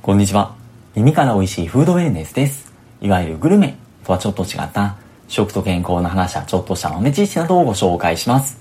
こんにちは。耳から美味しいフードウェルネスです。いわゆるグルメとはちょっと違った食と健康の話やちょっとした豆知識などをご紹介します。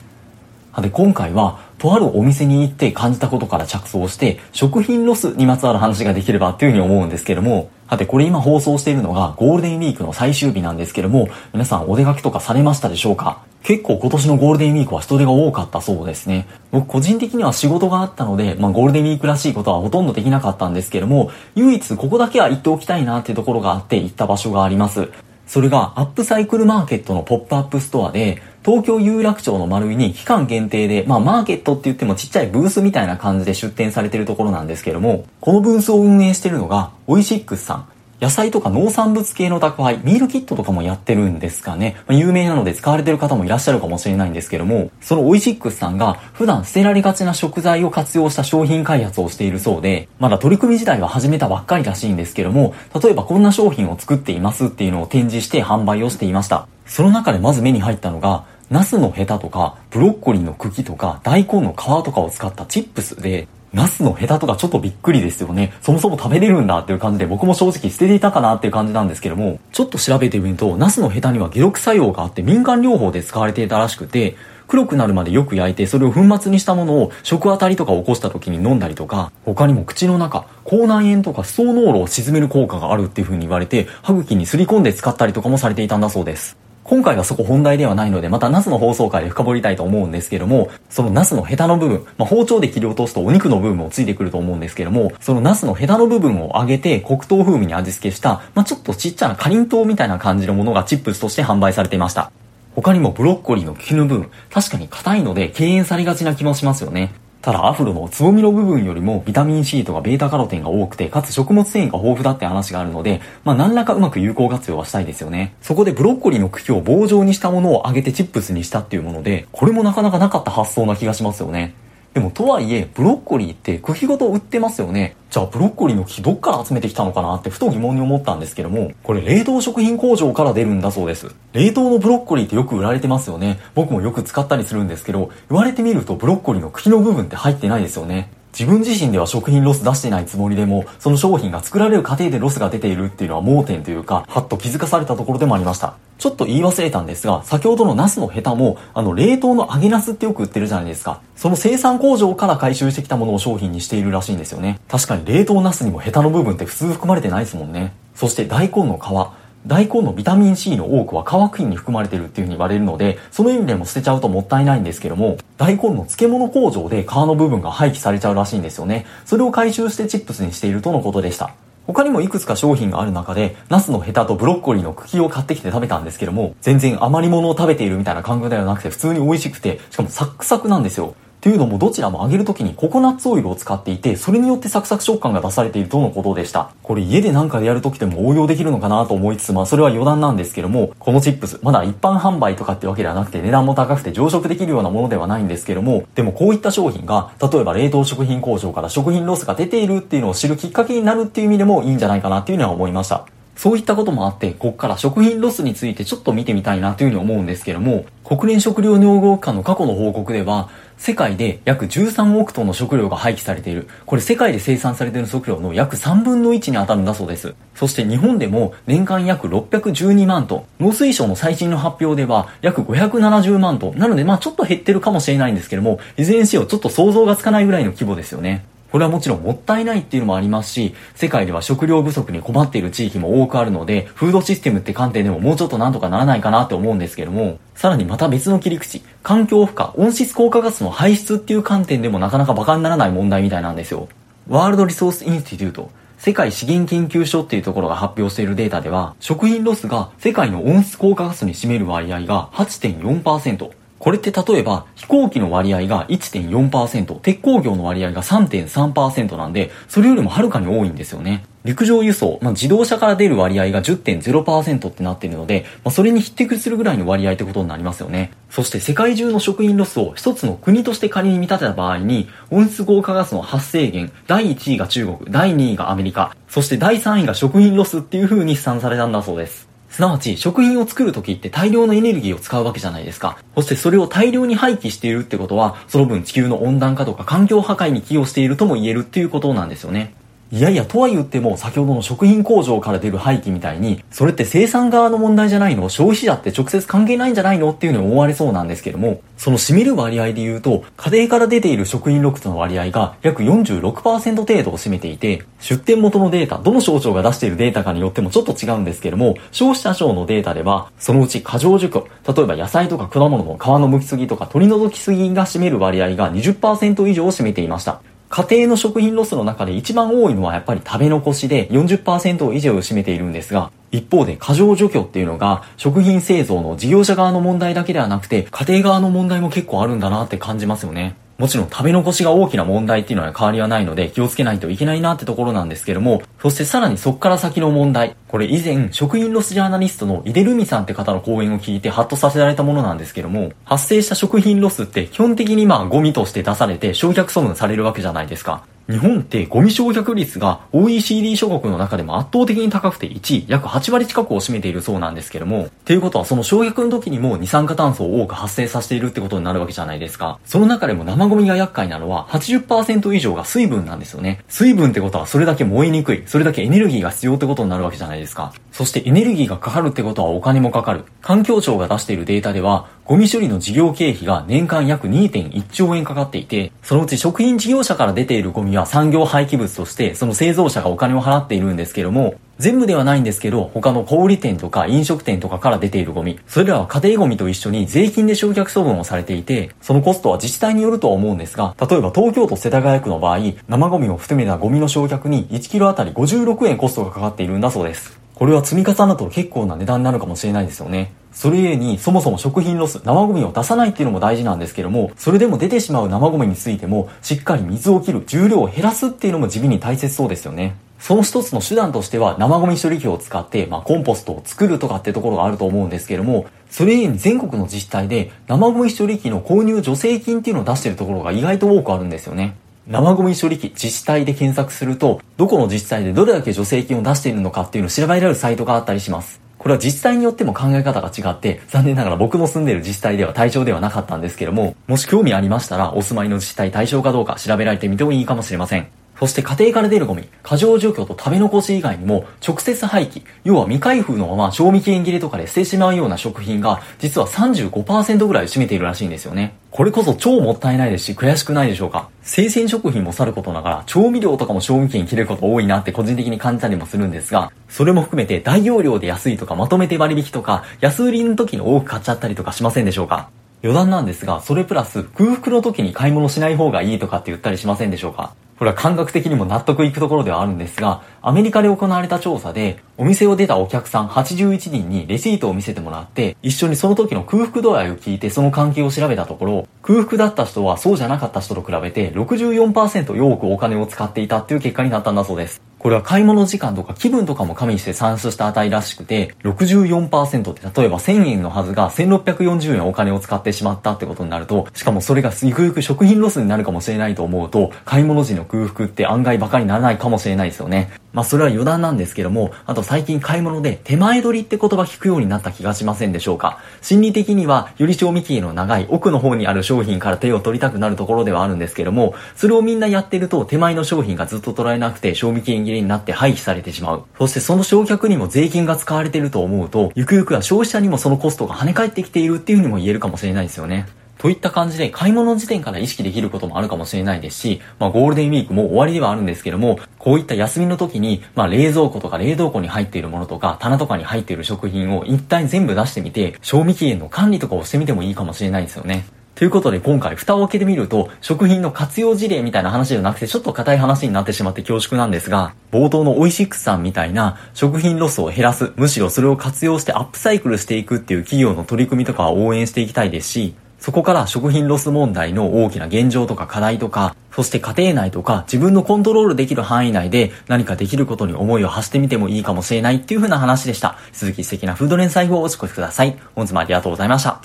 で、今回は、とあるお店に行って感じたことから着想して、食品ロスにまつわる話ができればっていうふうに思うんですけども、さて、これ今放送しているのがゴールデンウィークの最終日なんですけども、皆さんお出かけとかされましたでしょうか？結構今年のゴールデンウィークは人手が多かったそうですね。僕個人的には仕事があったので、まあゴールデンウィークらしいことはほとんどできなかったんですけども、唯一ここだけは行っておきたいなっていうところがあって行った場所があります。それがアップサイクルマーケットのポップアップストアで、東京有楽町のマルイに期間限定で、まあマーケットって言ってもちっちゃいブースみたいな感じで出店されてるところなんですけども、このブースを運営してるのが、オイシックスさん。野菜とか農産物系の宅配、ミールキットとかもやってるんですかね。まあ、有名なので使われてる方もいらっしゃるかもしれないんですけども、そのオイシックスさんが普段捨てられがちな食材を活用した商品開発をしているそうで、まだ取り組み自体は始めたばっかりらしいんですけども、例えばこんな商品を作っていますっていうのを展示して販売をしていました。その中でまず目に入ったのが、ナスのヘタとか、ブロッコリーの茎とか、大根の皮とかを使ったチップスで、ナスのヘタとかちょっとびっくりですよね。そもそも食べれるんだっていう感じで僕も正直捨てていたかなっていう感じなんですけども、ちょっと調べてみると、ナスのヘタには解毒作用があって民間療法で使われていたらしくて、黒くなるまでよく焼いて、それを粉末にしたものを食当たりとか起こした時に飲んだりとか、他にも口の中、口内炎とか思想濃炉を沈める効果があるっていう風に言われて、歯茎にすり込んで使ったりとかもされていたんだそうです。今回はそこ本題ではないので、またナスの放送回で深掘りたいと思うんですけども、そのナスのヘタの部分、まあ、包丁で切り落とすとお肉の部分もついてくると思うんですけども、そのナスのヘタの部分を揚げて黒糖風味に味付けした、まあ、ちょっとちっちゃなかりんとうみたいな感じのものがチップスとして販売されていました。他にもブロッコリーの茎の部分、確かに硬いので敬遠されがちな気もしますよね。ただアフロのつぼみの部分よりもビタミン C とかベータカロテンが多くて、かつ食物繊維が豊富だって話があるので、まあ何らかうまく有効活用はしたいですよね。そこでブロッコリーの茎を棒状にしたものを揚げてチップスにしたっていうもので、これもなかなかなかった発想な気がしますよね。でもとはいえ、ブロッコリーって茎ごと売ってますよね。じゃあブロッコリーの茎どっから集めてきたのかなってふと疑問に思ったんですけども、これ冷凍食品工場から出るんだそうです。冷凍のブロッコリーってよく売られてますよね。僕もよく使ったりするんですけど、言われてみるとブロッコリーの茎の部分って入ってないですよね。自分自身では食品ロス出してないつもりでも、その商品が作られる過程でロスが出ているっていうのは盲点というか、はっと気づかされたところでもありました。ちょっと言い忘れたんですが、先ほどのナスのヘタも、あの、冷凍の揚げナスってよく売ってるじゃないですか。その生産工場から回収してきたものを商品にしているらしいんですよね。確かに冷凍ナスにもヘタの部分って普通含まれてないですもんね。そして大根の皮。大根のビタミン C の多くは皮クインに含まれてるっていう風に言われるので、その意味でも捨てちゃうともったいないんですけども、大根の漬物工場で皮の部分が廃棄されちゃうらしいんですよね。それを回収してチップスにしているとのことでした。他にもいくつか商品がある中で、ナスのヘタとブロッコリーの茎を買ってきて食べたんですけども、全然余り物を食べているみたいな感覚ではなくて普通に美味しくて、しかもサックサクなんですよ。というのもどちらも揚げる時にココナッツオイルを使っていて、それによってサクサク食感が出されているとのことでした。これ家でなんかでやる時でも応用できるのかなと思いつつ、まあそれは余談なんですけども、このチップス、まだ一般販売とかってわけではなくて値段も高くて常食できるようなものではないんですけども、でもこういった商品が、例えば冷凍食品工場から食品ロスが出ているっていうのを知るきっかけになるっていう意味でもいいんじゃないかなっていうのは思いました。そういったこともあって、ここから食品ロスについてちょっと見てみたいなというふうに思うんですけども、国連食糧農業機関の過去の報告では、世界で約13億トンの食料が廃棄されている。これ世界で生産されている食料の約3分の1に当たるんだそうです。そして日本でも年間約612万トン。農水省の最新の発表では約570万トン。なのでまあちょっと減ってるかもしれないんですけども、いずれにしよちょっと想像がつかないぐらいの規模ですよね。これはもちろんもったいないっていうのもありますし、世界では食料不足に困っている地域も多くあるので、フードシステムって観点でももうちょっとなんとかならないかなって思うんですけども、さらにまた別の切り口、環境負荷、温室効果ガスの排出っていう観点でもなかなか馬鹿にならない問題みたいなんですよ。 World Resources Institute、世界資源研究所っていうところが発表しているデータでは、食品ロスが世界の温室効果ガスに占める割合が8.4%。これって例えば飛行機の割合が1.4%、鉄鋼業の割合が3.3%なんで、それよりもはるかに多いんですよね。陸上輸送、まあ、自動車から出る割合が10.0%ってなってるので、まあ、それに匹敵するぐらいの割合ってことになりますよね。そして世界中の食品ロスを一つの国として仮に見立てた場合に、温室効果ガスの発生源、第1位が中国、第2位がアメリカ、そして第3位が食品ロスっていう風に試算されたんだそうです。すなわち、食品を作る時って大量のエネルギーを使うわけじゃないですか。そしてそれを大量に廃棄しているってことは、その分地球の温暖化とか環境破壊に寄与しているとも言えるっていうことなんですよね。いやいや、とは言っても、先ほどの食品工場から出る廃棄みたいに、それって生産側の問題じゃないの？消費者って直接関係ないんじゃないの？っていうふうに思われそうなんですけども、その占める割合で言うと、家庭から出ている食品ロスの割合が約46%程度を占めていて、出典元のデータ、どの省庁が出しているデータかによってもちょっと違うんですけども、消費者庁のデータでは、そのうち過剰除去、例えば野菜とか果物の皮の剥きすぎとか取り除きすぎが占める割合が20%以上を占めていました。家庭の食品ロスの中で一番多いのはやっぱり食べ残しで40%以上を占めているんですが、一方で過剰除去っていうのが食品製造の事業者側の問題だけではなくて家庭側の問題も結構あるんだなって感じますよね。もちろん食べ残しが大きな問題っていうのは変わりはないので気をつけないといけないなってところなんですけども、そしてさらにそっから先の問題。これ以前、食品ロスジャーナリストの井出留美さんって方の講演を聞いてハッとさせられたものなんですけども、発生した食品ロスって基本的にまあゴミとして出されて焼却処分されるわけじゃないですか。日本ってゴミ焼却率が OECD 諸国の中でも圧倒的に高くて1位、約8割近くを占めているそうなんですけども、っていうことはその焼却の時にも二酸化炭素を多く発生させているってことになるわけじゃないですか。その中でも生ゴミが厄介なのは80%以上が水分なんですよね。水分ってことはそれだけ燃えにくい、それだけエネルギーが必要ってことになるわけじゃないですか。そしてエネルギーがかかるってことはお金もかかる。環境庁が出しているデータでは、ゴミ処理の事業経費が年間約2.1兆円かかっていて、そのうち食品事業者から出ているゴミは産業廃棄物として、その製造者がお金を払っているんですけども、全部ではないんですけど、他の小売店とか飲食店とかから出ているゴミ、それらは家庭ゴミと一緒に税金で焼却処分をされていて、そのコストは自治体によるとは思うんですが、例えば東京都世田谷区の場合、生ゴミを含めたゴミの焼却に1キロあたり56円コストがかかっているんだそうです。これは積み重なると結構な値段になるかもしれないですよね。それゆえに、そもそも食品ロス、生ゴミを出さないっていうのも大事なんですけども、それでも出てしまう生ゴミについても、しっかり水を切る、重量を減らすっていうのも地味に大切そうですよね。その一つの手段としては生ゴミ処理機を使って、まあ、コンポストを作るとかってところがあると思うんですけども、それゆえに全国の自治体で生ゴミ処理機の購入助成金っていうのを出してるところが意外と多くあるんですよね。生ゴミ処理機自治体で検索すると、どこの自治体でどれだけ助成金を出しているのかっていうのを調べられるサイトがあったりします。これは自治体によっても考え方が違って、残念ながら僕の住んでいる自治体では対象ではなかったんですけども、もし興味ありましたら、お住まいの自治体対象かどうか調べられてみてもいいかもしれません。そして家庭から出るゴミ、過剰除去と食べ残し以外にも、直接廃棄、要は未開封のまま賞味期限切れとかで捨ててしまうような食品が、実は35%ぐらい占めているらしいんですよね。これこそ超もったいないですし、悔しくないでしょうか。生鮮食品もさることながら、調味料とかも賞味期限切れること多いなって個人的に感じたりもするんですが、それも含めて大容量で安いとかまとめて割引とか、安売りの時に多く買っちゃったりとかしませんでしょうか。余談なんですが、それプラス空腹の時に買い物しない方がいいとかって言ったりしませんでしょうかこれは感覚的にも納得いくところではあるんですが、アメリカで行われた調査で、お店を出たお客さん81人にレシートを見せてもらって、一緒にその時の空腹度合いを聞いてその関係を調べたところ、空腹だった人はそうじゃなかった人と比べて64%多くお金を使っていたっていう結果になったんだそうです。これは買い物時間とか気分とかも加味して算出した値らしくて、64%って例えば1000円のはずが1640円お金を使ってしまったってことになると、しかもそれがゆくゆく食品ロスになるかもしれないと思うと、買い物時の空腹って案外バカにならないかもしれないですよね。まあそれは余談なんですけども、あと最近買い物で手前取りって言葉聞くようになった気がしませんでしょうか？心理的にはより賞味期限の長い奥の方にある商品から手を取りたくなるところではあるんですけども、それをみんなやってると手前の商品がずっと取られなくて賞味期限切れになって廃棄されてしまう。そしてその焼却にも税金が使われてると思うと、ゆくゆくは消費者にもそのコストが跳ね返ってきているっていうふうにも言えるかもしれないですよね。といった感じで買い物時点から意識できることもあるかもしれないですし、まあゴールデンウィークも終わりではあるんですけども、こういった休みの時に、まあ冷蔵庫とか冷凍庫に入っているものとか、棚とかに入っている食品を一体全部出してみて、賞味期限の管理とかをしてみてもいいかもしれないですよね。ということで今回蓋を開けてみると、食品の活用事例みたいな話じゃなくてちょっと硬い話になってしまって恐縮なんですが、冒頭のオイシックスさんみたいな食品ロスを減らす、むしろそれを活用してアップサイクルしていくっていう企業の取り組みとかを応援していきたいですし、そこから食品ロス問題の大きな現状とか課題とか、そして家庭内とか自分のコントロールできる範囲内で何かできることに思いを馳せてみてもいいかもしれないっていう風な話でした。引き続き素敵なフードライフをお過ごしください。本日もありがとうございました。